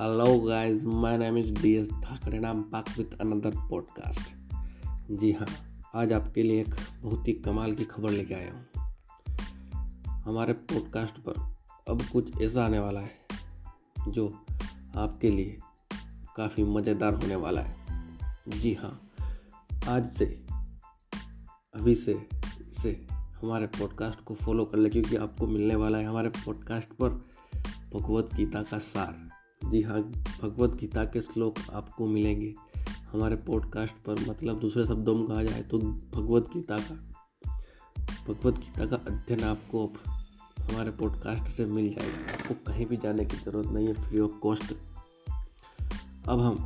Hello guys, my name is DS Thakur and I'm back with another podcast जी हाँ आज आपके लिए एक बहुत ही कमाल की खबर लेके आया हूँ। हमारे पॉडकास्ट पर अब कुछ ऐसा आने वाला है जो आपके लिए काफ़ी मज़ेदार होने वाला है। जी हाँ आज से अभी से इसे हमारे पॉडकास्ट को फॉलो कर ले क्योंकि आपको मिलने वाला है हमारे पॉडकास्ट पर भगवत गीता का सार। जी हाँ भगवत गीता के श्लोक आपको मिलेंगे। हमारे पॉडकास्ट पर मतलब दूसरे शब्दों में कहा जाए तो भगवत गीता का, भगवत गीता का अध्ययन आपको हमारे पॉडकास्ट से मिल जाएगा। आपको कहीं भी जाने की ज़रूरत नहीं है फ्री ऑफ़ कॉस्ट अब हम,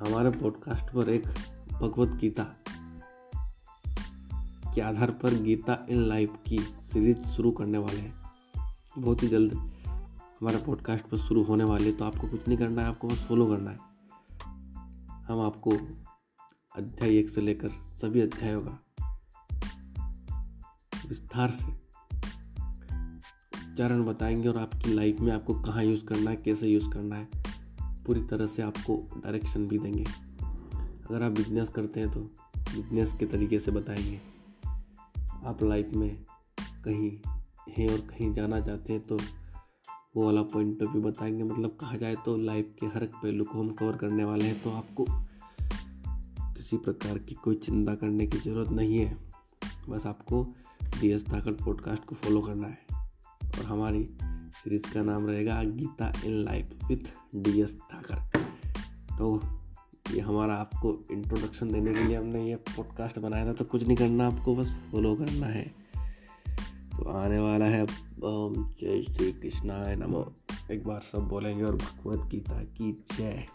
हमारे पॉडकास्ट पर एक भगवत गीता के आधार पर गीता इन लाइफ की सीरीज़ शुरू करने वाले हैं। बहुत ही जल्द हमारा पॉडकास्ट पर शुरू होने वाले तो आपको कुछ नहीं करना है, आपको बस फॉलो करना है। हम आपको अध्याय एक से लेकर सभी अध्यायों का विस्तार से उच्चारण बताएँगे और आपकी लाइफ में आपको कहाँ यूज़ करना है, कैसे यूज़ करना है, पूरी तरह से आपको डायरेक्शन भी देंगे। अगर आप बिज़नेस करते हैं तो बिज़नेस के तरीके से बताएँगे। आप लाइफ में कहीं हैं और कहीं जाना चाहते हैं तो वो वाला पॉइंट ऑफ़ व्यू बताएँगे। मतलब कहा जाए तो लाइफ के हर पहलू को हम कवर करने वाले हैं तो आपको किसी प्रकार की कोई चिंता करने की ज़रूरत नहीं है। बस आपको डी एस ताकत पॉडकास्ट को फॉलो करना है। और हमारी सीरीज़ का नाम रहेगा Gita in life with D S Takar तो ये हमारा आपको इंट्रोडक्शन देने के लिए हमने ये पॉडकास्ट बनाया था तो कुछ नहीं करना, आपको बस फॉलो करना है। तो आने वाला है जय श्री कृष्णाय नमो। एक बार सब बोलेंगे और भगवत गीता की जय।